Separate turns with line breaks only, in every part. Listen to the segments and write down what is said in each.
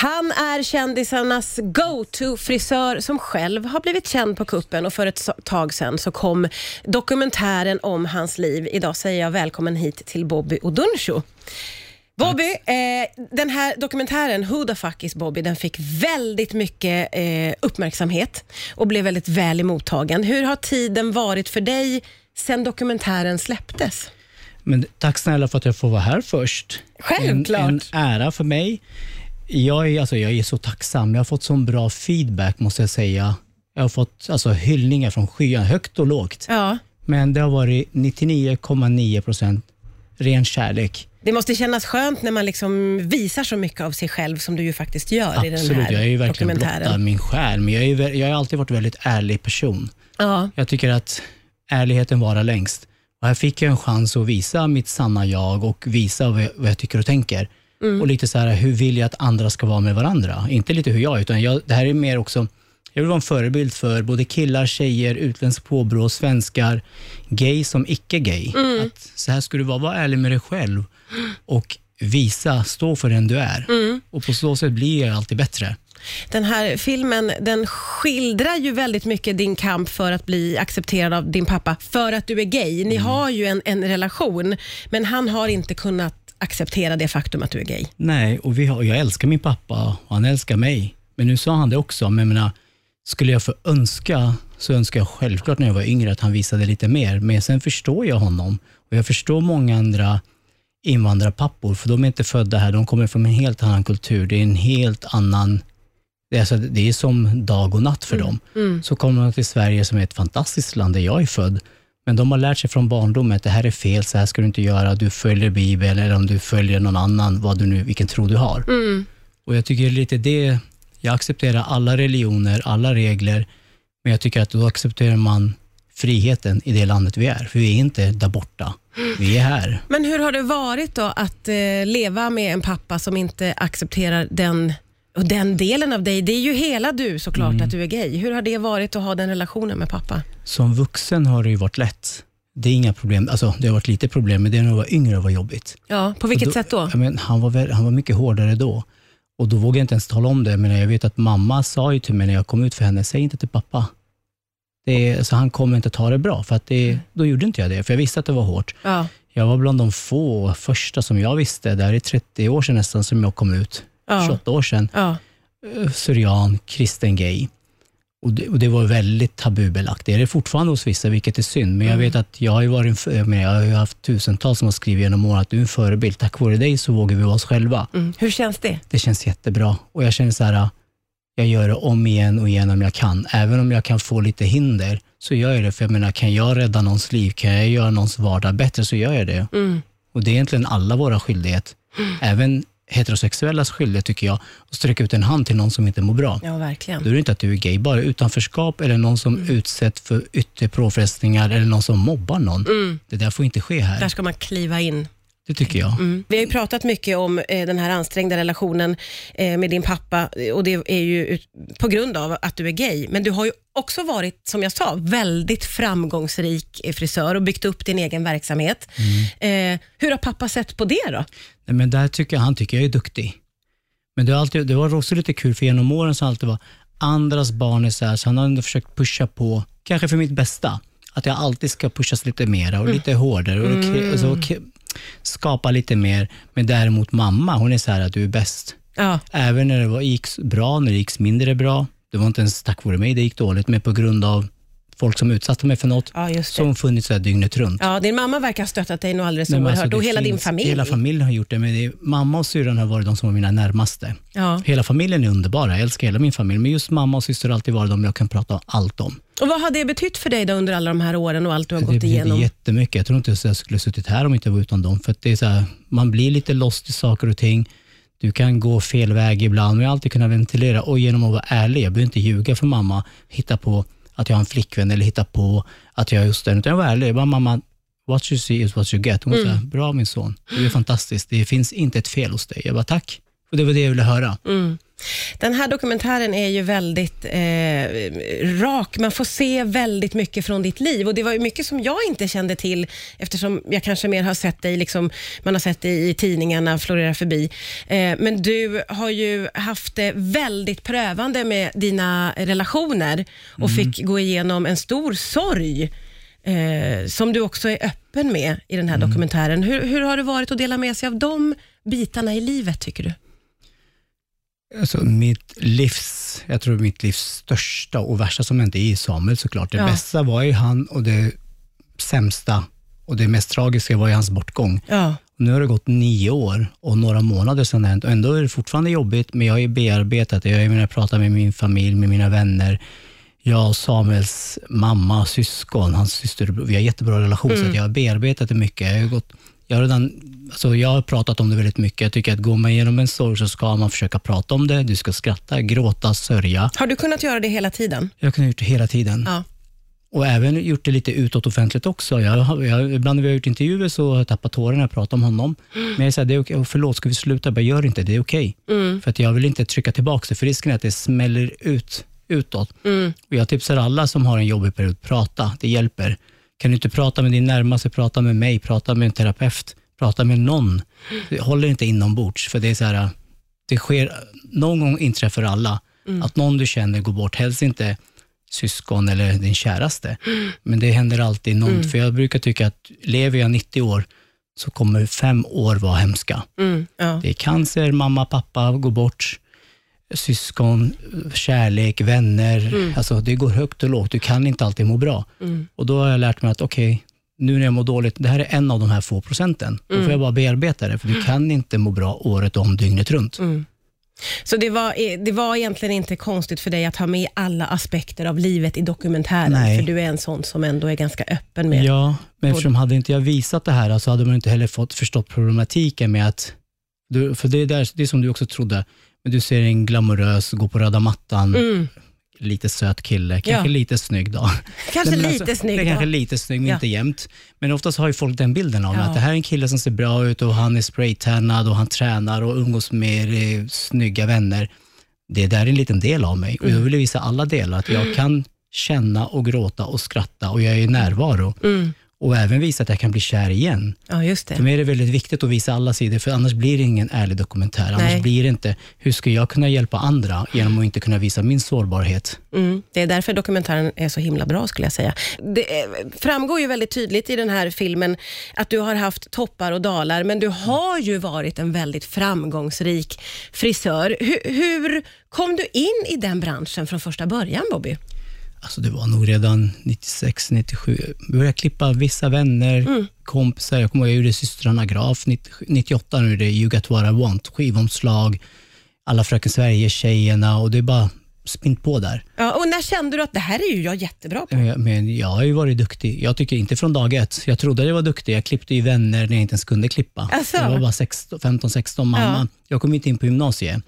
Han är kändisarnas go-to-frisör som själv har blivit känd på kuppen och för ett tag sedan så kom dokumentären om hans liv. Idag säger jag välkommen hit till Bobby Odunsho. Bobby, eh, den här dokumentären Who the fuck is Bobby, den fick väldigt mycket eh, uppmärksamhet och blev väldigt väl emottagen. Hur har tiden varit för dig sen dokumentären släpptes?
Men tack snälla för att jag får vara här först.
Självklart.
En, en ära för mig. Jag är, alltså, jag är så tacksam. Jag har fått så bra feedback, måste jag säga. Jag har fått alltså, hyllningar från skyan, högt och lågt.
Ja.
Men det har varit 99,9 procent ren kärlek.
Det måste kännas skönt när man liksom visar så mycket av sig själv som du ju faktiskt gör i den
Absolut,
här
jag är ju verkligen blottad
dokumentären.
min själ, men jag, är, jag har alltid varit en väldigt ärlig person.
Ja.
Jag tycker att ärligheten varar längst. Och här fick jag en chans att visa mitt sanna jag och visa vad jag, vad jag tycker och tänker.
Mm.
Och lite så här, hur vill jag att andra ska vara med varandra? Inte lite hur jag utan jag, det här är mer också, jag vill vara en förebild för både killar, tjejer, utländskt påbrå, svenskar, gay som icke-gay.
Mm.
Att så här ska du vara, var ärlig med dig själv och visa, stå för den du är.
Mm.
Och på så sätt blir jag alltid bättre.
Den här filmen den skildrar ju väldigt mycket din kamp för att bli accepterad av din pappa, för att du är gay. Ni har ju en, en relation, men han har inte kunnat acceptera det faktum att du är gay.
Nej, och vi har, jag älskar min pappa och han älskar mig. Men nu sa han det också. Men jag menar, skulle jag få önska, så önskar jag självklart när jag var yngre att han visade lite mer. Men sen förstår jag honom. Och jag förstår många andra invandrarpappor, för de är inte födda här. De kommer från en helt annan kultur. Det är en helt annan... Det är, alltså, det är som dag och natt för dem. Så kommer de till Sverige som är ett fantastiskt land där jag är född. Men de har lärt sig från barndomen att det här är fel, så här ska du inte göra. Du följer Bibeln eller om du följer någon annan, vad du nu, vilken tro du har. Och Jag tycker lite det, jag accepterar alla religioner, alla regler, men jag tycker att då accepterar man friheten i det landet vi är. För vi är inte där borta, vi är här.
Men hur har det varit då att eh, leva med en pappa som inte accepterar den, och den delen av dig? Det är ju hela du såklart, att du är gay. Hur har det varit att ha den relationen med pappa?
Som vuxen har det ju varit lätt. Det är inga problem, alltså det har varit lite problem, men det när jag var yngre var jobbigt.
Ja, på vilket
Och
sätt då?
Men han, var han var mycket hårdare då. Och då vågade jag inte ens tala om det, men jag vet att mamma sa ju till mig när jag kom ut för henne, säg inte till pappa. Det är, så han kommer inte ta det bra, för att det, då gjorde inte jag det, för jag visste att det var hårt.
Ja.
Jag var bland de få första som jag visste, det här är 30 år sedan nästan som jag kom ut,
Ja.
28 år sedan,
Ja.
eh, syrian, kristen gay. Och det, och det var väldigt tabubelagt. Det är det fortfarande hos vissa, vilket är synd. Men jag vet att jag har varit för- jag har haft tusentals som har skrivit genom åren att du är en förebild. Tack vare dig så vågar vi vara oss själva.
Mm. Hur känns det?
Det känns jättebra. Och jag känner så här, jag gör det om igen och igen om jag kan. Även om jag kan få lite hinder, så gör jag det. För jag menar, kan jag rädda någons liv, kan jag göra någons vardag bättre, så gör jag det.
Mm.
Och det är egentligen alla våra skyldighet. Även heterosexuellas skyldighet tycker jag, att sträcka ut en hand till någon som inte mår bra.
Ja, verkligen.
Då är det inte att du är gay, bara utanförskap eller någon som utsätts för yttre påfrestningar eller någon som mobbar någon. Det där får inte ske här.
Där ska man kliva in.
Det tycker jag.
Mm. Vi har ju pratat mycket om eh, den här ansträngda relationen eh, med din pappa och det är ju ut, på grund av att du är gay. Men du har ju också varit, som jag sa, väldigt framgångsrik eh, frisör och byggt upp din egen verksamhet. Eh, hur har pappa sett på det då?
Nej, men där tycker jag, han tycker jag är duktig. Men det, har alltid, det var också lite kul, för genom åren så har det alltid varit andras barn är så här, så han har ändå försökt pusha på, kanske för mitt bästa, att jag alltid ska pushas lite mer och lite hårdare och, och så, och skapa lite mer. Men däremot mamma, hon är så här att du är bäst.
Ja,
Även när det var, gick bra, när det gick mindre bra. Det var inte ens tack vare mig det gick dåligt, men på grund av folk som utsatte mig för något,
ja det.
hon funnits här dygnet runt.
Ja, din mamma verkar ha stöttat dig nog alldeles
Nej,
oerhört
alltså,
och
det
hela din familj.
Hela familjen har gjort det, men det är, mamma och syrran har varit de som var mina närmaste.
Ja.
Hela familjen är underbara, jag älskar hela min familj, men just mamma och syster har alltid varit de jag kan prata allt om.
Och Vad har det betytt för dig då under alla de här åren och allt du har
Det
gått igenom?
jättemycket. Jag tror inte att jag skulle suttit här om jag inte var utan dem. För det är så här, man blir lite lost i saker och ting. Du kan gå fel väg ibland, men jag har alltid kunnat ventilera. Och genom att vara ärlig, jag behöver inte ljuga för mamma, hitta på att jag har en flickvän eller hitta på att jag är just den. Utan jag var ärlig. Jag bara, mamma, what you see is what you get. Hon mm. sa, bra min son, du är fantastisk. Det finns inte ett fel hos dig. Jag bara, tack. Och det var det jag ville höra.
Mm. Den här dokumentären är ju väldigt eh, rak. Man får se väldigt mycket från ditt liv och det var ju mycket som jag inte kände till eftersom jag kanske mer har sett dig, liksom, man har sett dig i tidningarna florera förbi. Eh, men du har ju haft det väldigt prövande med dina relationer och fick gå igenom en stor sorg eh, som du också är öppen med i den här dokumentären. Hur, hur har det varit att dela med sig av de bitarna i livet, tycker du?
Alltså mitt livs, jag tror mitt livs största och värsta som hände är Samuel såklart. Det
Ja.
bästa var ju han och det sämsta och det mest tragiska var ju hans bortgång.
Ja.
Nu har det gått nio år och några månader sedan det hänt och ändå är det fortfarande jobbigt, men jag har ju bearbetat det. Jag menar, pratar med min familj, med mina vänner. Jag och Samuels mamma, syskon, hans syster, vi har jättebra relation, så att jag har bearbetat det mycket. Jag har, gått, jag, har redan, alltså jag har pratat om det väldigt mycket. Jag tycker att går man igenom en sorg så ska man försöka prata om det. Du ska skratta, gråta, sörja.
Har du kunnat göra det hela tiden?
Jag har kunnat gjort det hela tiden.
Ja.
Och även gjort det lite utåt offentligt också. Jag, jag, ibland när vi har gjort intervjuer så har jag tappat tårar när jag pratar om honom. Men jag säger, det är okej. Förlåt, ska vi sluta? Jag gör inte, det är okej. För att jag vill inte trycka tillbaka det, för risken är att det smäller ut utåt. Och jag tipsar alla som har en jobbig period, prata, det hjälper. Kan du inte prata med din närmaste, prata med mig, prata med en terapeut, prata med någon. Det håller inte inombords, för det är så här, det sker, någon gång inträffar alla, att någon du känner går bort, helst inte syskon eller din käraste. Men det händer alltid någon, för jag brukar tycka att lever jag 90 år så kommer fem år vara hemska.
Mm, ja.
Det är cancer, mamma, pappa går bort, syskon, kärlek, vänner. Alltså det går högt och lågt. Du kan inte alltid må bra. Och då har jag lärt mig att okej, nu när jag mår dåligt, det här är en av de här få procenten. Då får jag bara bearbeta det, för du kan inte må bra året om, dygnet runt.
Så det var, eh, det var egentligen inte konstigt för dig att ha med alla aspekter av livet i dokumentären,
Nej.
för du är en sån som ändå är ganska öppen med.
Ja, men eftersom hade inte jag visat det här så hade man inte heller fått förstått problematiken med att, för det är, där, det är som du också trodde, men du ser en glamorös, gå på röda mattan,
Mm.
lite söt kille, kanske
Ja.
lite snygg då.
Kanske
men
lite snygg
Det är
då.
kanske lite snygg, men
Ja.
inte jämt. Men oftast har ju folk den bilden av
Ja.
att det här är en kille som ser bra ut och han är spraytannad och han tränar och umgås med eh, snygga vänner. Det där är en liten del av mig och
Mm.
jag vill visa alla delar, att jag kan känna och gråta och skratta och jag är i närvaro.
Mm.
Och även visa att jag kan bli kär igen.
Ja, just
För
det.
mig är det väldigt viktigt att visa alla sidor, för annars blir det ingen ärlig dokumentär. Annars
Nej.
blir det inte, hur ska jag kunna hjälpa andra genom att inte kunna visa min sårbarhet?
Mm. Det är därför dokumentären är så himla bra, skulle jag säga. Det eh, framgår ju väldigt tydligt i den här filmen att du har haft toppar och dalar, men du har ju varit en väldigt framgångsrik frisör. Hur, hur kom du in i den branschen från första början, Bobby?
Alltså det var nog redan 96, 97. Jag började klippa vissa vänner, kompisar. Jag kommer ihåg jag gjorde systrarna Graf 90 98, nu är det You Got What I Want, skivomslag, alla Fröken Sverige-tjejerna och det är bara spint på där.
Ja, och när kände du att det här är ju jag jättebra på?
Men jag har ju varit duktig. Jag tycker inte från dag ett. Jag trodde jag var duktig. Jag klippte ju vänner när jag inte ens kunde klippa.
Asså?
Jag var bara 15, 16, mamma. Jag kom inte in på gymnasiet.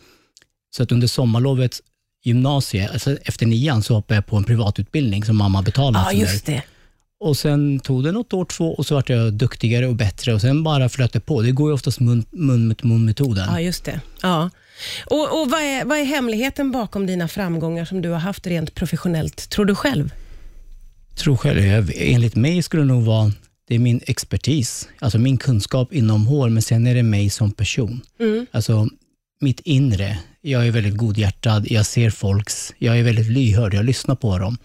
Så att under sommarlovet gymnasiet, alltså efter nian, så hoppade jag på en privatutbildning som mamma betalade
Ja, just det.
Och sen tog det något år, två, och så vart jag duktigare och bättre och sen bara flöt det på. Det går ju oftast mun, mot mun-metoden.
Ja, just det. Ja. Och, och vad, är, vad är hemligheten bakom dina framgångar som du har haft rent professionellt, tror du själv?
tror själv, jag, enligt mig skulle det nog vara, det är min expertis, alltså min kunskap inom hår, men sen är det mig som person. Alltså mitt inre. Jag är väldigt godhjärtad, jag ser folks, jag är väldigt lyhörd, jag lyssnar på dem.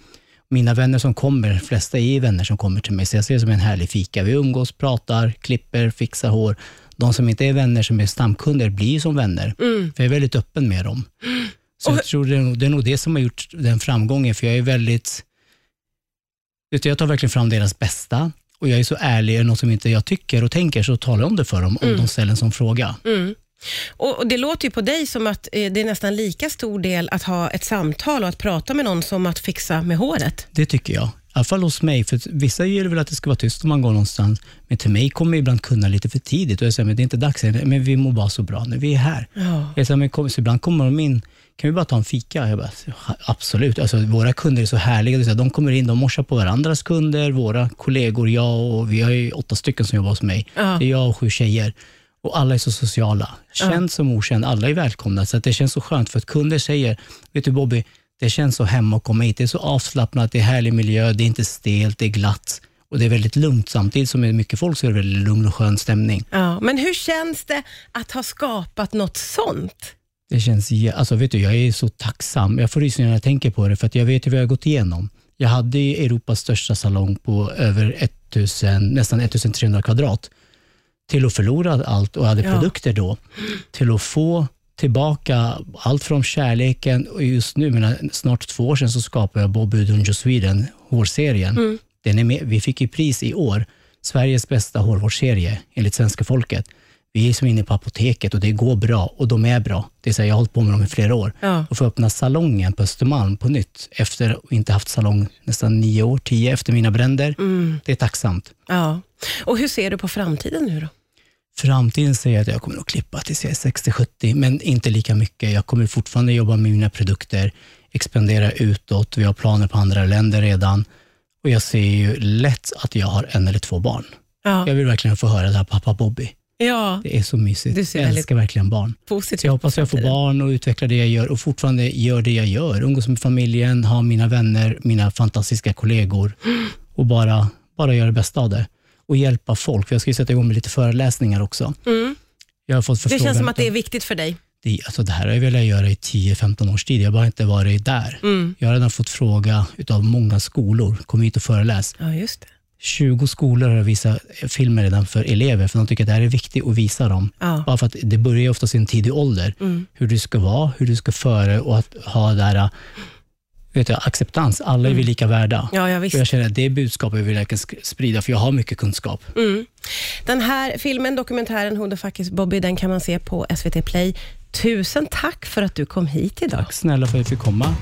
Mina vänner som kommer, de flesta är vänner som kommer till mig, så jag ser det som en härlig fika. Vi umgås, pratar, klipper, fixar hår. De som inte är vänner, som är stamkunder, blir som vänner. För jag är väldigt öppen med dem. Så jag tror det är, nog, det är nog det som har gjort den framgången, för jag är väldigt jag tar verkligen fram deras bästa och jag är så ärlig, är det något som inte jag tycker och tänker så talar jag om det för dem om de ställer en sån fråga.
Och, och Det låter ju på dig som att eh, det är nästan lika stor del att ha ett samtal och att prata med någon som att fixa med håret.
Det tycker jag. I alla fall hos mig, för vissa gillar väl att det ska vara tyst om man går någonstans, men till mig kommer ibland kunna lite för tidigt och jag säger, men det är inte dags än, men vi mår bara så bra när vi är här.
Ja.
Jag säger, men kom, så ibland kommer de in, kan vi bara ta en fika? Jag bara, absolut. Alltså, våra kunder är så härliga. De kommer in, de morsar på varandras kunder, våra kollegor, jag och vi har ju åtta stycken som jobbar hos mig.
Ja.
Det är jag och sju tjejer. Och alla är så sociala. Känd som okänd, alla är välkomna. Så det känns så skönt för att kunder säger, vet du Bobby, det känns så hemma att komma hit. Det är så avslappnat, det är härlig miljö, det är inte stelt, det är glatt. Och det är väldigt lugnt. Samtidigt som det är mycket folk så är det väldigt lugn och skön stämning.
Ja, men hur känns det att ha skapat något sånt?
Det känns, alltså vet du, jag är så tacksam. Jag får rysningar när jag tänker på det, för att jag vet ju vad jag har gått igenom. Jag hade Europas största salong på över 1000, nästan 1300 kvadrat. Till att förlora allt och hade
Ja.
produkter då, till att få tillbaka allt från kärleken och just nu, menar, snart två år sedan, så skapade jag Bobby Dungeon Sweden, hårserien. Den är med, vi fick ju pris i år, Sveriges bästa hårvårdsserie enligt svenska folket. Vi är som inne på apoteket och det går bra och de är bra. Det är så här, jag har hållit på med dem i flera år.
Ja.
Och få öppna salongen på Östermalm på nytt efter att inte haft salong nästan nio år, tio efter mina bränder. Det är tacksamt.
Ja. Och hur ser du på framtiden nu då?
Framtiden säger att jag kommer nog klippa tills jag är 60-70, men inte lika mycket. Jag kommer fortfarande jobba med mina produkter, expandera utåt. Vi har planer på andra länder redan. Och jag ser ju lätt att jag har en eller två barn.
Ja,
Jag vill verkligen få höra det här pappa Bobby.
ja
Det är så mysigt.
Du ser
jag älskar verkligen barn.
positivt.
Så jag hoppas jag får barn och utveckla det jag gör och fortfarande gör det jag gör. Umgås med familjen, ha mina vänner, mina fantastiska kollegor och bara, bara göra det bästa av det. Och hjälpa folk. För jag ska ju sätta igång med lite föreläsningar också.
Mm.
Jag har fått
Det känns som att det är viktigt för dig.
det, alltså det här har jag velat göra i 10-15 års tid. Jag har bara inte varit där.
Mm.
Jag har redan fått fråga utav många skolor, kom hit och föreläs.
Ja, just det.
20 skolor har visat filmer redan för elever, för de tycker att det här är viktigt att visa dem.
Ja.
Bara för att det börjar ju oftast i en tidig ålder.
Mm.
Hur du ska vara, hur du ska föra och att ha där, äh, vet du, acceptans. Alla är vi lika värda.
Ja, ja,
Och
visst.
jag känner att det budskapet vill jag verkligen sprida, för jag har mycket kunskap.
Mm. Den här filmen, dokumentären Who the fuck is Bobby, den kan man se på SVT Play. Tusen tack för att du kom hit idag.
Tack snälla för att jag fick komma.